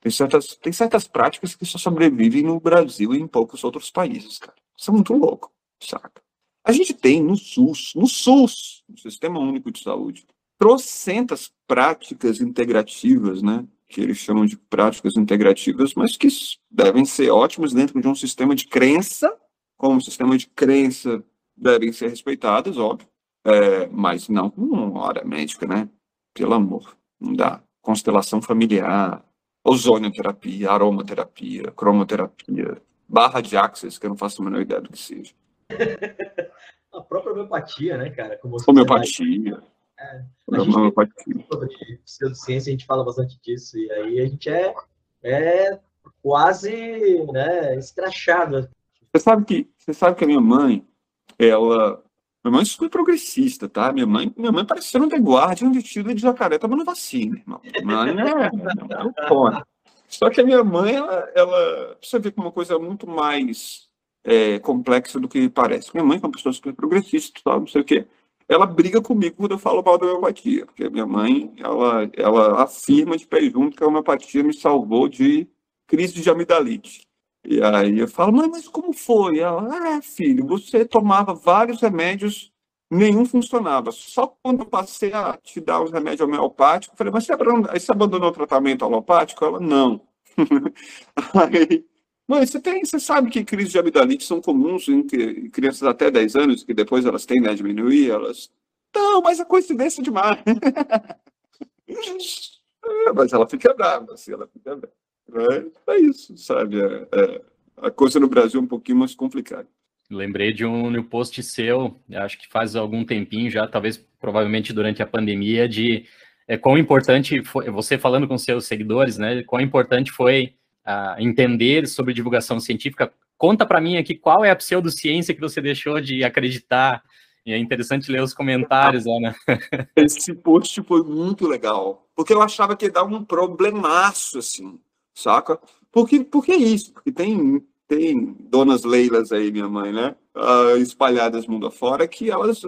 Tem certas, tem certas práticas que só sobrevivem no Brasil e em poucos outros países, cara. Isso é muito louco, saca? A gente tem no SUS, no SUS, no Sistema Único de Saúde, trocentas práticas integrativas, né? Que eles chamam de práticas integrativas, mas que devem ser ótimas dentro de um sistema de crença, como sistema de crença devem ser respeitadas, óbvio, é, mas não com hora médica, né? Pelo amor, não dá. Constelação familiar, ozonioterapia, aromaterapia, cromoterapia, barra de axis, que eu não faço a menor ideia do que seja. A própria homeopatia, né, cara? Como homeopatia. É, a gente homeopatia. sobre pseudociência, a gente fala bastante disso, e aí a gente é, é quase né, escrachado. Você sabe, que, você sabe que a minha mãe, ela minha mãe é super progressista, tá? Minha mãe, minha mãe parecia um The Guardian vestido de jacaré tomando vacina, irmão. Mãe é, é, é Só que a minha mãe, ela, ela precisa ver como uma coisa muito mais é, complexa do que parece. Minha mãe é uma pessoa super progressista, tal, não sei o quê. Ela briga comigo quando eu falo mal da homeopatia, porque minha mãe, ela, ela afirma de pé junto que a homeopatia me salvou de crise de amidalite. E aí eu falo, mãe, mas como foi? Ela, ah, filho, você tomava vários remédios, nenhum funcionava. Só quando eu passei a te dar os remédios homeopáticos, eu falei, mas você abandonou, o tratamento alopático? Ela, não. aí, mãe, você, tem, você sabe que crises de amidalite são comuns em crianças até 10 anos, que depois elas tendem a diminuir, elas... Não, mas a coincidência é demais. é, mas ela fica brava, assim, ela fica brava. É, é isso, sabe? É, é, a coisa no Brasil é um pouquinho mais complicada. Lembrei de um post seu, acho que faz algum tempinho já, talvez provavelmente durante a pandemia, de é, quão importante foi, você falando com seus seguidores, né? Quão importante foi uh, entender sobre divulgação científica. Conta para mim aqui qual é a pseudociência que você deixou de acreditar. E é interessante ler os comentários né? Esse post foi muito legal, porque eu achava que ia dar um problemaço, assim saca? Porque, porque é isso, porque tem, tem donas Leilas aí, minha mãe, né? Uh, espalhadas mundo afora, que elas.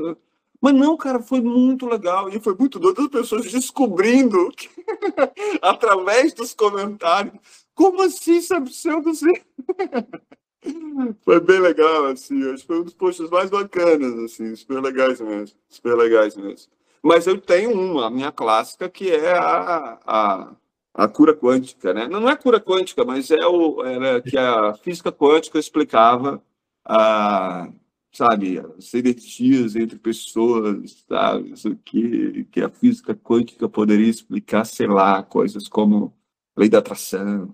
Mas não, cara, foi muito legal. E foi muito doido as pessoas descobrindo através dos comentários. Como assim, sabe pseudo Foi bem legal, assim. Acho que foi um dos posts mais bacanas, assim. Super legais mesmo. Super legais mesmo. Mas eu tenho uma, a minha clássica, que é a, a a cura quântica, né? Não é cura quântica, mas é o era que a física quântica explicava a sabe, as energias entre pessoas, sabe, isso que que a física quântica poderia explicar, sei lá, coisas como lei da atração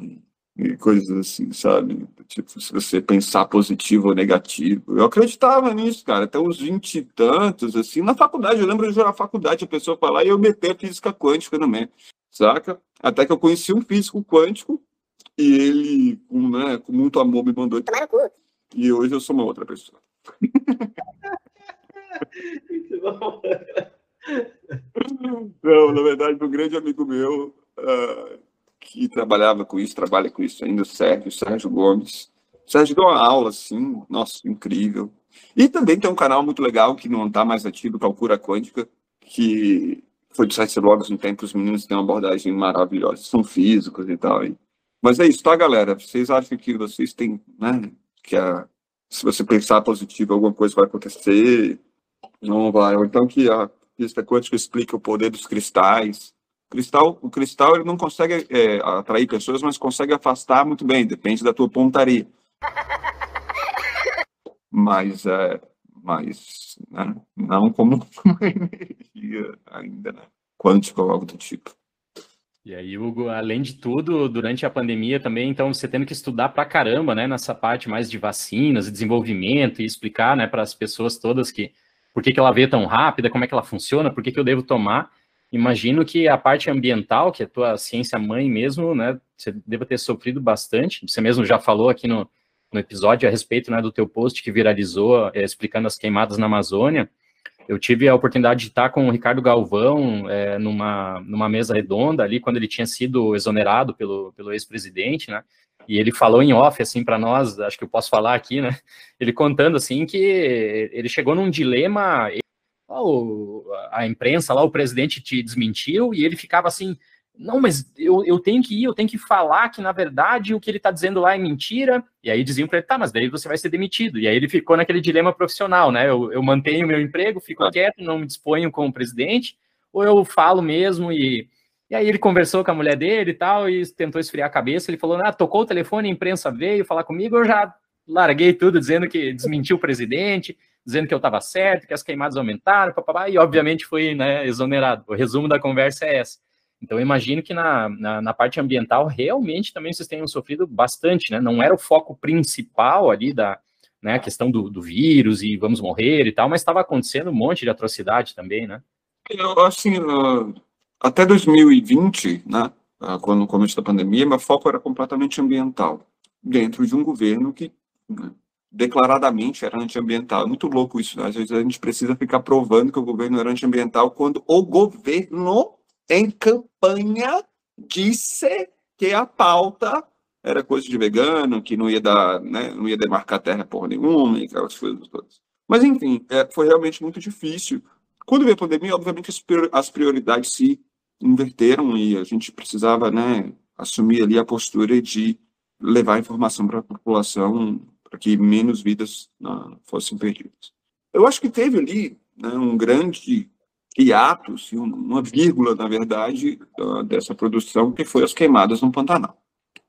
e coisas assim, sabe? Tipo, se você pensar positivo ou negativo. Eu acreditava nisso, cara, até uns vinte e tantos, assim, na faculdade, eu lembro de na faculdade, a pessoa falar e eu meter a física quântica no meio saca? Até que eu conheci um físico quântico e ele, com, né, com muito amor, me mandou tomar no cu. E hoje eu sou uma outra pessoa. Não, na verdade, um grande amigo meu uh, que trabalhava com isso, trabalha com isso ainda, o Sérgio, Sérgio Gomes. O Sérgio deu uma aula, assim, nossa, incrível. E também tem um canal muito legal que não está mais ativo, que é o Cura Quântica, que foi de sete logs no tempo, os meninos têm uma abordagem maravilhosa, são físicos e tal. Mas é isso, tá, galera? Vocês acham que vocês têm, né? Que a, se você pensar positivo, alguma coisa vai acontecer, não vai. Ou então que a física quântica explica o poder dos cristais. Cristal, o cristal ele não consegue é, atrair pessoas, mas consegue afastar muito bem, depende da tua pontaria. Mas é, mas né, não como uma energia ainda né, quântica ou algo do tipo. E aí, Hugo, além de tudo, durante a pandemia também, então, você tendo que estudar pra caramba, né, nessa parte mais de vacinas e desenvolvimento e explicar, né, para as pessoas todas que por que, que ela veio tão rápida, como é que ela funciona, por que, que eu devo tomar. Imagino que a parte ambiental, que é a tua ciência mãe mesmo, né, você deva ter sofrido bastante. Você mesmo já falou aqui no, no episódio a respeito né, do teu post que viralizou é, explicando as queimadas na Amazônia. Eu tive a oportunidade de estar com o Ricardo Galvão é, numa, numa mesa redonda ali, quando ele tinha sido exonerado pelo, pelo ex-presidente, né? E ele falou em off, assim, para nós, acho que eu posso falar aqui, né? Ele contando, assim, que ele chegou num dilema, a imprensa lá, o presidente te desmentiu, e ele ficava assim, não, mas eu, eu tenho que ir, eu tenho que falar que, na verdade, o que ele está dizendo lá é mentira. E aí diziam para ele, tá, mas daí você vai ser demitido. E aí ele ficou naquele dilema profissional, né? Eu, eu mantenho meu emprego, fico ah. quieto, não me disponho como presidente, ou eu falo mesmo e... E aí ele conversou com a mulher dele e tal, e tentou esfriar a cabeça. Ele falou, ah, tocou o telefone, a imprensa veio falar comigo, eu já larguei tudo, dizendo que desmentiu o presidente, dizendo que eu estava certo, que as queimadas aumentaram, papapá, e obviamente foi né, exonerado. O resumo da conversa é essa. Então, imagino que na, na, na, parte ambiental, realmente também vocês tenham sofrido bastante, né? Não era o foco principal ali da né, questão do, do vírus e vamos morrer e tal, mas estava acontecendo um monte de atrocidade também, né? Eu, assim, até 2020, né, quando no começo da pandemia, meu foco era completamente ambiental, dentro de um governo que, né, declaradamente era antiambiental. É muito louco isso, né? Às vezes a gente precisa ficar provando que o governo era antiambiental quando o governo, em campanha, disse que a pauta era coisa de vegano, que não ia dar, né, não ia demarcar terra porra nenhuma, e aquelas coisas todas. Mas, enfim, é, foi realmente muito difícil. Quando veio a pandemia, obviamente as prioridades se inverteram e a gente precisava, né, assumir ali a postura de levar informação para a população para que menos vidas né, fossem perdidas. Eu acho que teve ali né, um grande hiato, assim, uma vírgula, na verdade, dessa produção, que foi as queimadas no Pantanal.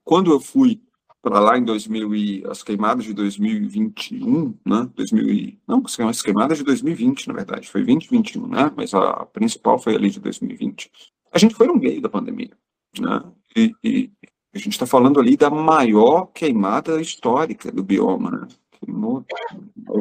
Quando eu fui para lá em 2000 e as queimadas de 2021, né? 2000 e, não, as queimadas de 2020, na verdade, foi 2021, né? Mas a principal foi ali de 2020. A gente foi no meio da pandemia, né? E, e a gente está falando ali da maior queimada histórica do bioma, né? Queimou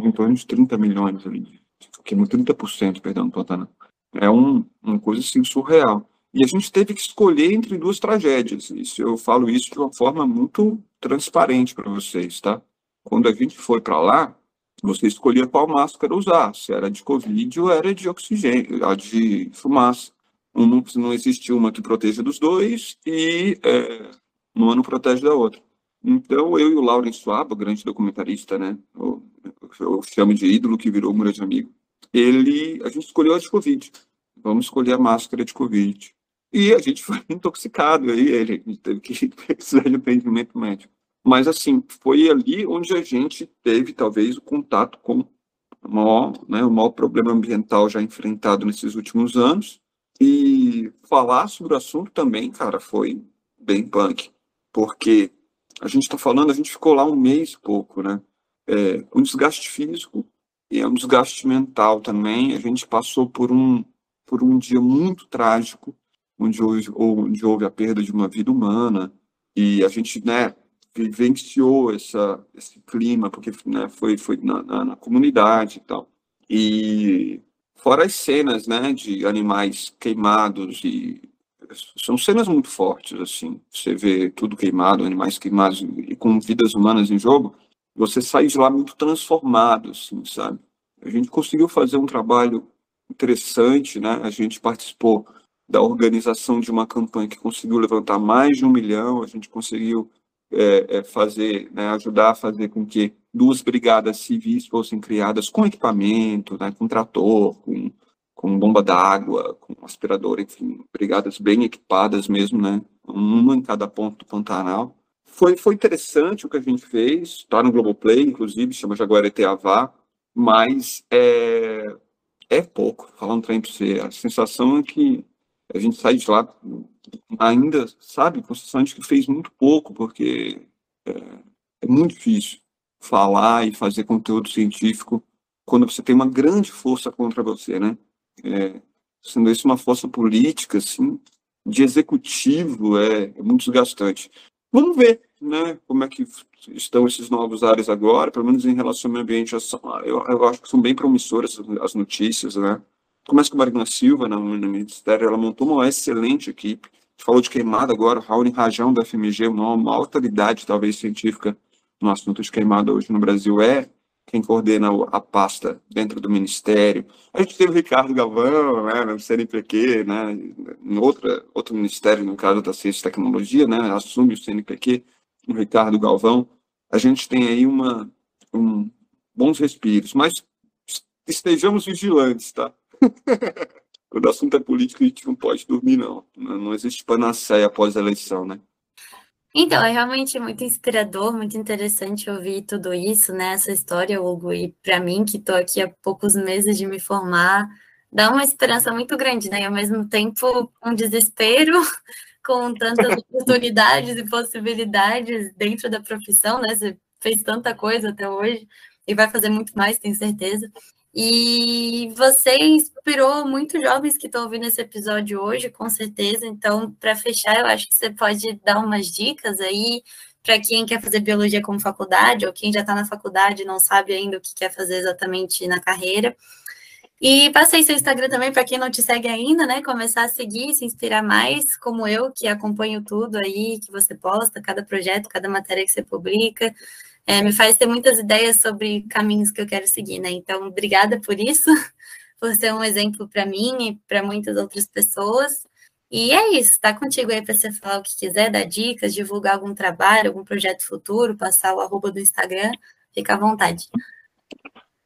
em torno de 30 milhões ali, queimou 30%, perdão, no Pantanal. É um, uma coisa assim surreal. E a gente teve que escolher entre duas tragédias. Isso eu falo isso de uma forma muito transparente para vocês, tá? Quando a gente foi para lá, você escolhia qual máscara usar, se era de Covid ou era de oxigênio, a de fumaça. Um, não existiu uma que proteja dos dois e é, uma não protege da outra. Então, eu e o Lauren Swab, o grande documentarista, né, eu, eu chamo de ídolo que virou um grande amigo, ele, a gente escolheu a de Covid. Vamos escolher a máscara de Covid. E a gente foi intoxicado, aí ele, teve que precisar de atendimento médico. Mas, assim, foi ali onde a gente teve, talvez, o contato com o maior, né, o maior problema ambiental já enfrentado nesses últimos anos. E falar sobre o assunto também, cara, foi bem punk. Porque a gente está falando, a gente ficou lá um mês pouco, né? É, um desgaste físico e é um desgaste mental também. A gente passou por um, por um dia muito trágico onde houve, onde houve a perda de uma vida humana, e a gente né, vivenciou essa, esse clima, porque né, foi, foi na, na, na, comunidade e tal. E fora as cenas né, de animais queimados, e são cenas muito fortes, assim, você vê tudo queimado, animais queimados e com vidas humanas em jogo, você sai de lá muito transformado, assim, sabe? A gente conseguiu fazer um trabalho interessante, né? A gente participou da organização de uma campanha que conseguiu levantar mais de um milhão, a gente conseguiu é, é, fazer, né, ajudar a fazer com que duas brigadas civis fossem criadas com equipamento, né, com trator, com, com bomba d'água, com aspirador, enfim, brigadas bem equipadas mesmo, né, uma em cada ponto do Pantanal. Foi, foi interessante o que a gente fez, está no Globoplay, inclusive, chama Jaguareteavá, mas é, é pouco, falando para você, a sensação é que a gente sai de lá ainda, sabe, com a sensação de que fez muito pouco, porque é, é muito difícil falar e fazer conteúdo científico quando você tem uma grande força contra você, né? É, sendo isso uma força política, assim, de executivo, é, é, muito desgastante. Vamos ver, né, como é que estão esses novos áreas agora, pelo menos em relação ao meio ambiente, eu, eu acho que são bem promissoras as notícias, né? Começa com Marina Silva no, no Ministério, ela montou uma excelente equipe. falou de queimada agora, Raul Rajão da FMG, uma, uma autoridade talvez científica no assunto de queimada hoje no Brasil, é quem coordena a pasta dentro do Ministério. A gente teve o Ricardo Galvão, né, no CNPq, né, em outra, outro ministério, no caso da Ciência e Tecnologia, né, assume o CNPq, o Ricardo Galvão. A gente tem aí uma, um, bons respiros, mas estejamos vigilantes, tá? Quando o assunto é político, a gente não pode dormir, não. Não existe panaceia após a eleição, né? Então, é realmente muito inspirador, muito interessante ouvir tudo isso, né? Essa história, Hugo, e para mim, que estou aqui há poucos meses de me formar, dá uma esperança muito grande, né? E ao mesmo tempo, um desespero com tantas oportunidades e possibilidades dentro da profissão, né? Você fez tanta coisa até hoje e vai fazer muito mais, tenho certeza. E você inspirou muitos jovens que estão ouvindo esse episódio hoje, com certeza. Então, para fechar, eu acho que você pode dar umas dicas aí para quem quer fazer biologia como faculdade, ou quem já está na faculdade e não sabe ainda o que quer fazer exatamente na carreira. E passei seu Instagram também para quem não te segue ainda, né? Começar a seguir, se inspirar mais, como eu, que acompanho tudo aí que você posta, cada projeto, cada matéria que você publica é, me faz ter muitas ideias sobre caminhos que eu quero seguir, né? Então, obrigada por isso, por ser um exemplo para mim e para muitas outras pessoas. E é isso, tá contigo aí para você falar o que quiser, dar dicas, divulgar algum trabalho, algum projeto futuro, passar o arroba do Instagram, fica à vontade.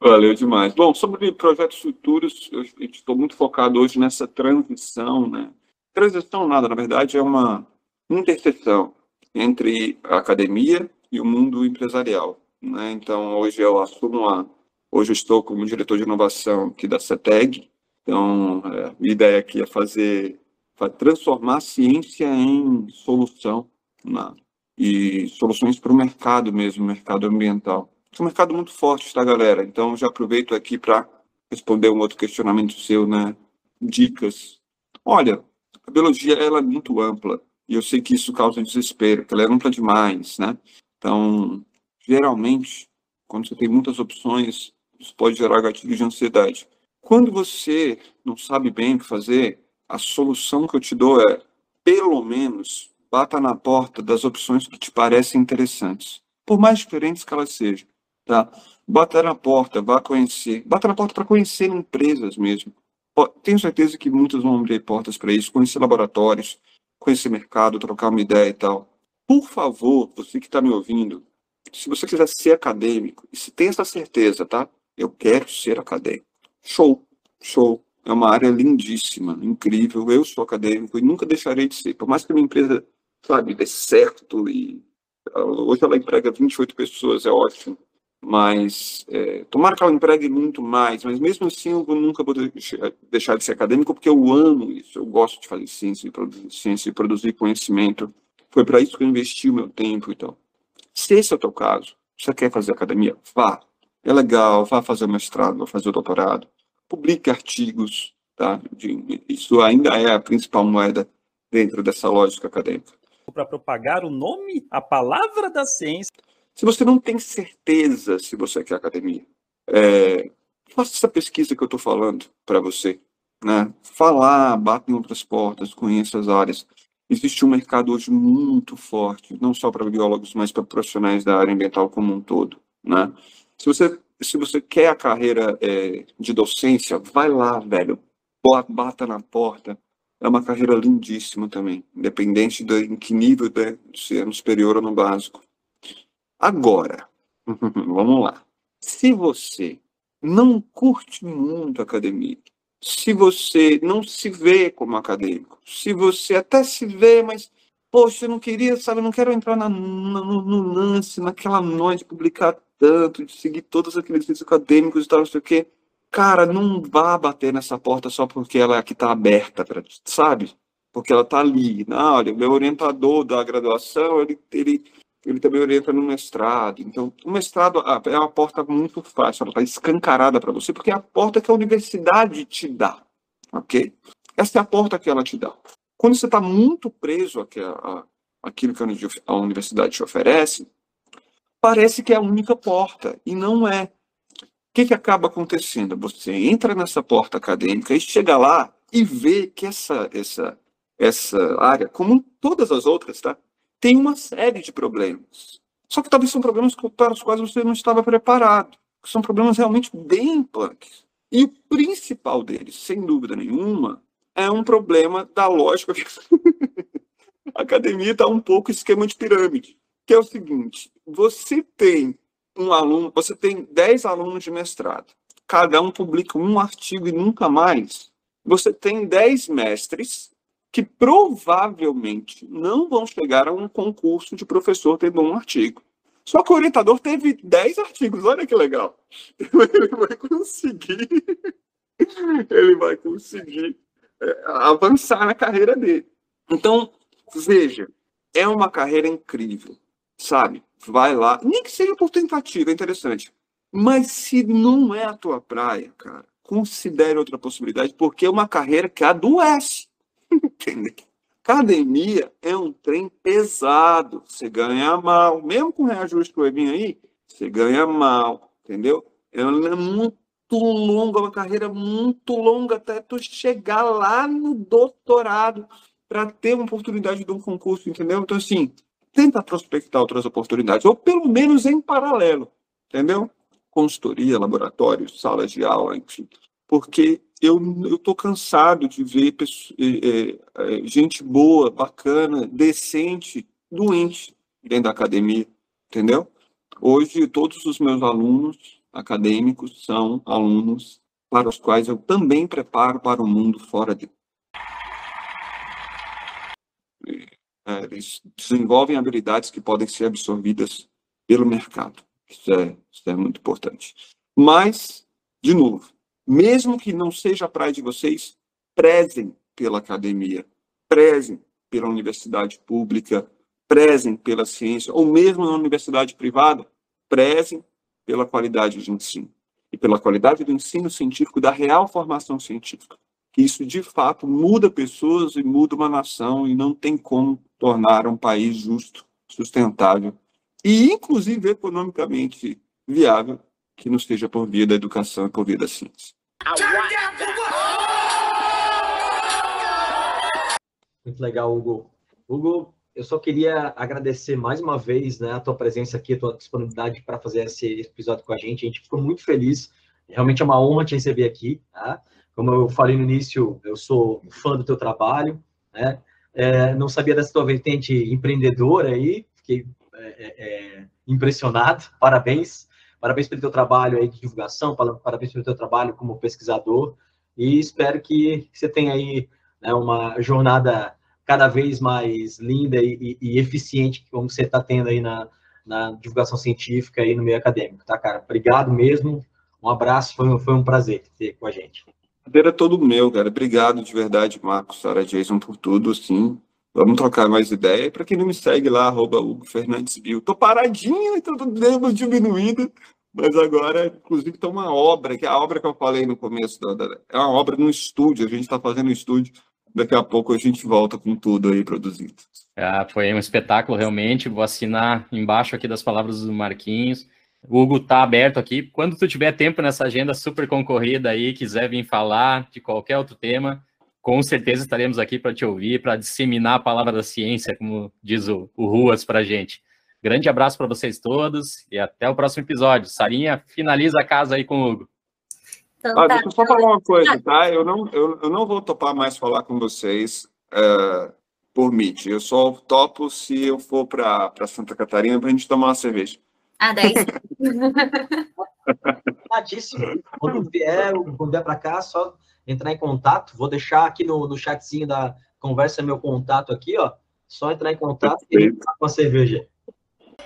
Valeu demais. Bom, sobre projetos futuros, eu estou muito focado hoje nessa transição, né? Transição nada, na verdade, é uma interseção entre a academia e o mundo empresarial. Né? Então, hoje eu assumo a. Hoje eu estou como diretor de inovação aqui da CETEG. Então, é, a ideia aqui é fazer. transformar a ciência em solução né? e soluções para o mercado mesmo, mercado ambiental. É um mercado muito forte, tá, galera? Então, já aproveito aqui para responder um outro questionamento seu, né? Dicas. Olha, a biologia ela é muito ampla e eu sei que isso causa desespero, que ela é ampla demais, né? Então, geralmente, quando você tem muitas opções, isso pode gerar gatilho de ansiedade. Quando você não sabe bem o que fazer, a solução que eu te dou é, pelo menos, bata na porta das opções que te parecem interessantes, por mais diferentes que elas sejam, tá? Bata na porta, vá conhecer, bata na porta para conhecer empresas mesmo. Tenho certeza que muitos vão abrir portas para isso, conhecer laboratórios, conhecer mercado, trocar uma ideia e tal. Por favor, você que está me ouvindo, se você quiser ser acadêmico, e se tem essa certeza, tá? Eu quero ser acadêmico. Show, show. É uma área lindíssima, incrível. Eu sou acadêmico e nunca deixarei de ser. Por mais que a minha empresa, sabe, dê certo e hoje ela emprega 28 pessoas, é ótimo. Mas, é, tomara que ela empregue muito mais, mas mesmo assim eu nunca vou deixar de ser acadêmico, porque eu amo isso, eu gosto de fazer ciência e produzir ciência e produzir conhecimento. Foi para isso que eu investi o meu tempo e então. Se esse é o teu caso, você quer fazer academia, vá. É legal, vá fazer o mestrado, vá fazer o doutorado. Publique artigos, tá? Isso ainda é a principal moeda dentro dessa lógica acadêmica. Para propagar o nome, a palavra da ciência se você não tem certeza se você quer academia, é, faça essa pesquisa que eu estou falando para você. Né? Falar, bata em outras portas, conheça as áreas. Existe um mercado hoje muito forte, não só para biólogos, mas para profissionais da área ambiental como um todo. Né? Se, você, se você quer a carreira é, de docência, vai lá, velho. Bata na porta. É uma carreira lindíssima também, independente de em que nível, de, se é no superior ou no básico. Agora, vamos lá. Se você não curte muito academia, se você não se vê como acadêmico, se você até se vê, mas, poxa, eu não queria, sabe, eu não quero entrar na, no, no, lance, naquela noite, de publicar tanto, de seguir todos aqueles vídeos acadêmicos e tal, não sei o quê. Cara, não vá bater nessa porta só porque ela aqui está aberta, pra, sabe? Porque ela está ali. Não, olha, o meu orientador da graduação, ele, ele ele também orienta no mestrado. Então, o mestrado é uma porta muito fácil, ela está escancarada para você, porque é a porta que a universidade te dá, ok? Essa é a porta que ela te dá. Quando você está muito preso àquilo que a universidade te oferece, parece que é a única porta, e não é. O que, que acaba acontecendo? Você entra nessa porta acadêmica e chega lá e vê que essa, essa, essa área, como todas as outras, tá? Tem uma série de problemas. Só que talvez são problemas para os quais você não estava preparado. São problemas realmente bem punks. E o principal deles, sem dúvida nenhuma, é um problema da lógica. a academia está um pouco esquema de pirâmide, que é o seguinte: você tem um aluno, você tem 10 alunos de mestrado, cada um publica um artigo e nunca mais. Você tem 10 mestres que provavelmente não vão chegar a um concurso de professor tendo um artigo. Só que o orientador teve 10 artigos, olha que legal. Ele vai conseguir, ele vai conseguir é, avançar na carreira dele. Então, veja, é uma carreira incrível, sabe? Vai lá, nem que seja por tentativa, é interessante. Mas se não é a tua praia, cara, considere outra possibilidade, porque é uma carreira que adoece. Academia é um trem pesado. Você ganha mal. Mesmo com reajuste que vai vir aí, você ganha mal. Entendeu? É muito longa, uma carreira muito longa até tu chegar lá no doutorado para ter uma oportunidade de um concurso, entendeu? Então, assim, tenta prospectar outras oportunidades, ou pelo menos em paralelo, entendeu? Consultoria, laboratório, salas de aula, enfim. Porque eu estou cansado de ver é, é, gente boa, bacana, decente, doente dentro da academia, entendeu? Hoje, todos os meus alunos acadêmicos são alunos para os quais eu também preparo para o mundo fora de. É, eles desenvolvem habilidades que podem ser absorvidas pelo mercado. Isso é, isso é muito importante. Mas, de novo, mesmo que não seja a praia de vocês, prezem pela academia, prezem pela universidade pública, prezem pela ciência, ou mesmo na universidade privada, prezem pela qualidade de ensino e pela qualidade do ensino científico, da real formação científica. Que isso, de fato, muda pessoas e muda uma nação e não tem como tornar um país justo, sustentável e, inclusive, economicamente viável que não seja por via da educação e por via da ciência. Muito legal, Hugo. Hugo, eu só queria agradecer mais uma vez né, a tua presença aqui, a tua disponibilidade para fazer esse episódio com a gente. A gente ficou muito feliz. Realmente é uma honra te receber aqui. Tá? Como eu falei no início, eu sou fã do teu trabalho. Né? É, não sabia dessa tua vertente empreendedora aí. Fiquei é, é, é impressionado. Parabéns. Parabéns pelo teu trabalho aí de divulgação, parabéns pelo teu trabalho como pesquisador. E espero que você tenha aí né, uma jornada cada vez mais linda e, e, e eficiente como você está tendo aí na, na divulgação científica e no meio acadêmico, tá, cara? Obrigado mesmo, um abraço, foi, foi um prazer ter com a gente. Prazer é todo meu, cara. Obrigado de verdade, Marcos, Sara Jason, por tudo, sim. Vamos trocar mais ideia. Para quem não me segue lá, arroba Hugo Fernandes. Tô paradinho, tô dando mas agora, inclusive, tem uma obra, que é a obra que eu falei no começo, da, da é uma obra no estúdio, a gente está fazendo um estúdio daqui a pouco a gente volta com tudo aí produzido. Ah, foi um espetáculo realmente. Vou assinar embaixo aqui das palavras do Marquinhos. O Hugo tá aberto aqui. Quando tu tiver tempo nessa agenda super concorrida aí, quiser vir falar de qualquer outro tema, com certeza estaremos aqui para te ouvir, para disseminar a palavra da ciência, como diz o, o Ruas para gente. Grande abraço para vocês todos e até o próximo episódio. Sarinha, finaliza a casa aí com o Hugo. Então, ah, tá. Deixa eu só falar uma coisa, tá? Eu não, eu, eu não vou topar mais falar com vocês uh, por Meet. Eu só topo se eu for para Santa Catarina para a gente tomar uma cerveja. Ah, 10. Tadíssimo. Quando vier, quando vier para cá, só entrar em contato. Vou deixar aqui no, no chatzinho da conversa meu contato aqui, ó. Só entrar em contato Perfeito. e com a cerveja.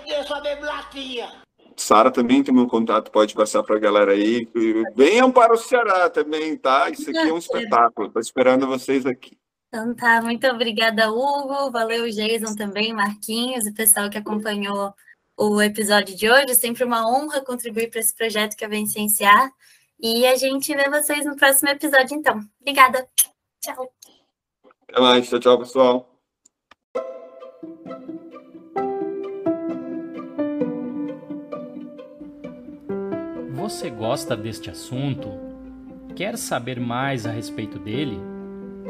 Eu só bebo latinha. Sara também tem meu contato, pode passar para a galera aí. Venham para o Ceará também, tá? Isso aqui é um espetáculo. Estou esperando vocês aqui. Então tá, muito obrigada, Hugo. Valeu, Jason também, Marquinhos e pessoal que acompanhou o episódio de hoje. Sempre uma honra contribuir para esse projeto que é Vencenciar. E a gente vê vocês no próximo episódio, então. Obrigada. Tchau. Até mais. Tchau, tchau, pessoal. Você gosta deste assunto? Quer saber mais a respeito dele?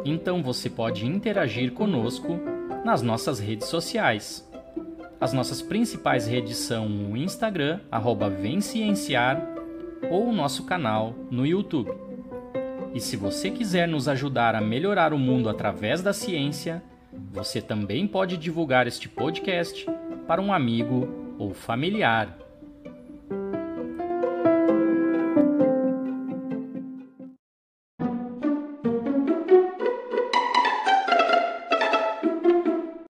Então você pode interagir conosco nas nossas redes sociais. As nossas principais redes são o Instagram, Vencienciar, ou o nosso canal no YouTube. E se você quiser nos ajudar a melhorar o mundo através da ciência, você também pode divulgar este podcast para um amigo ou familiar.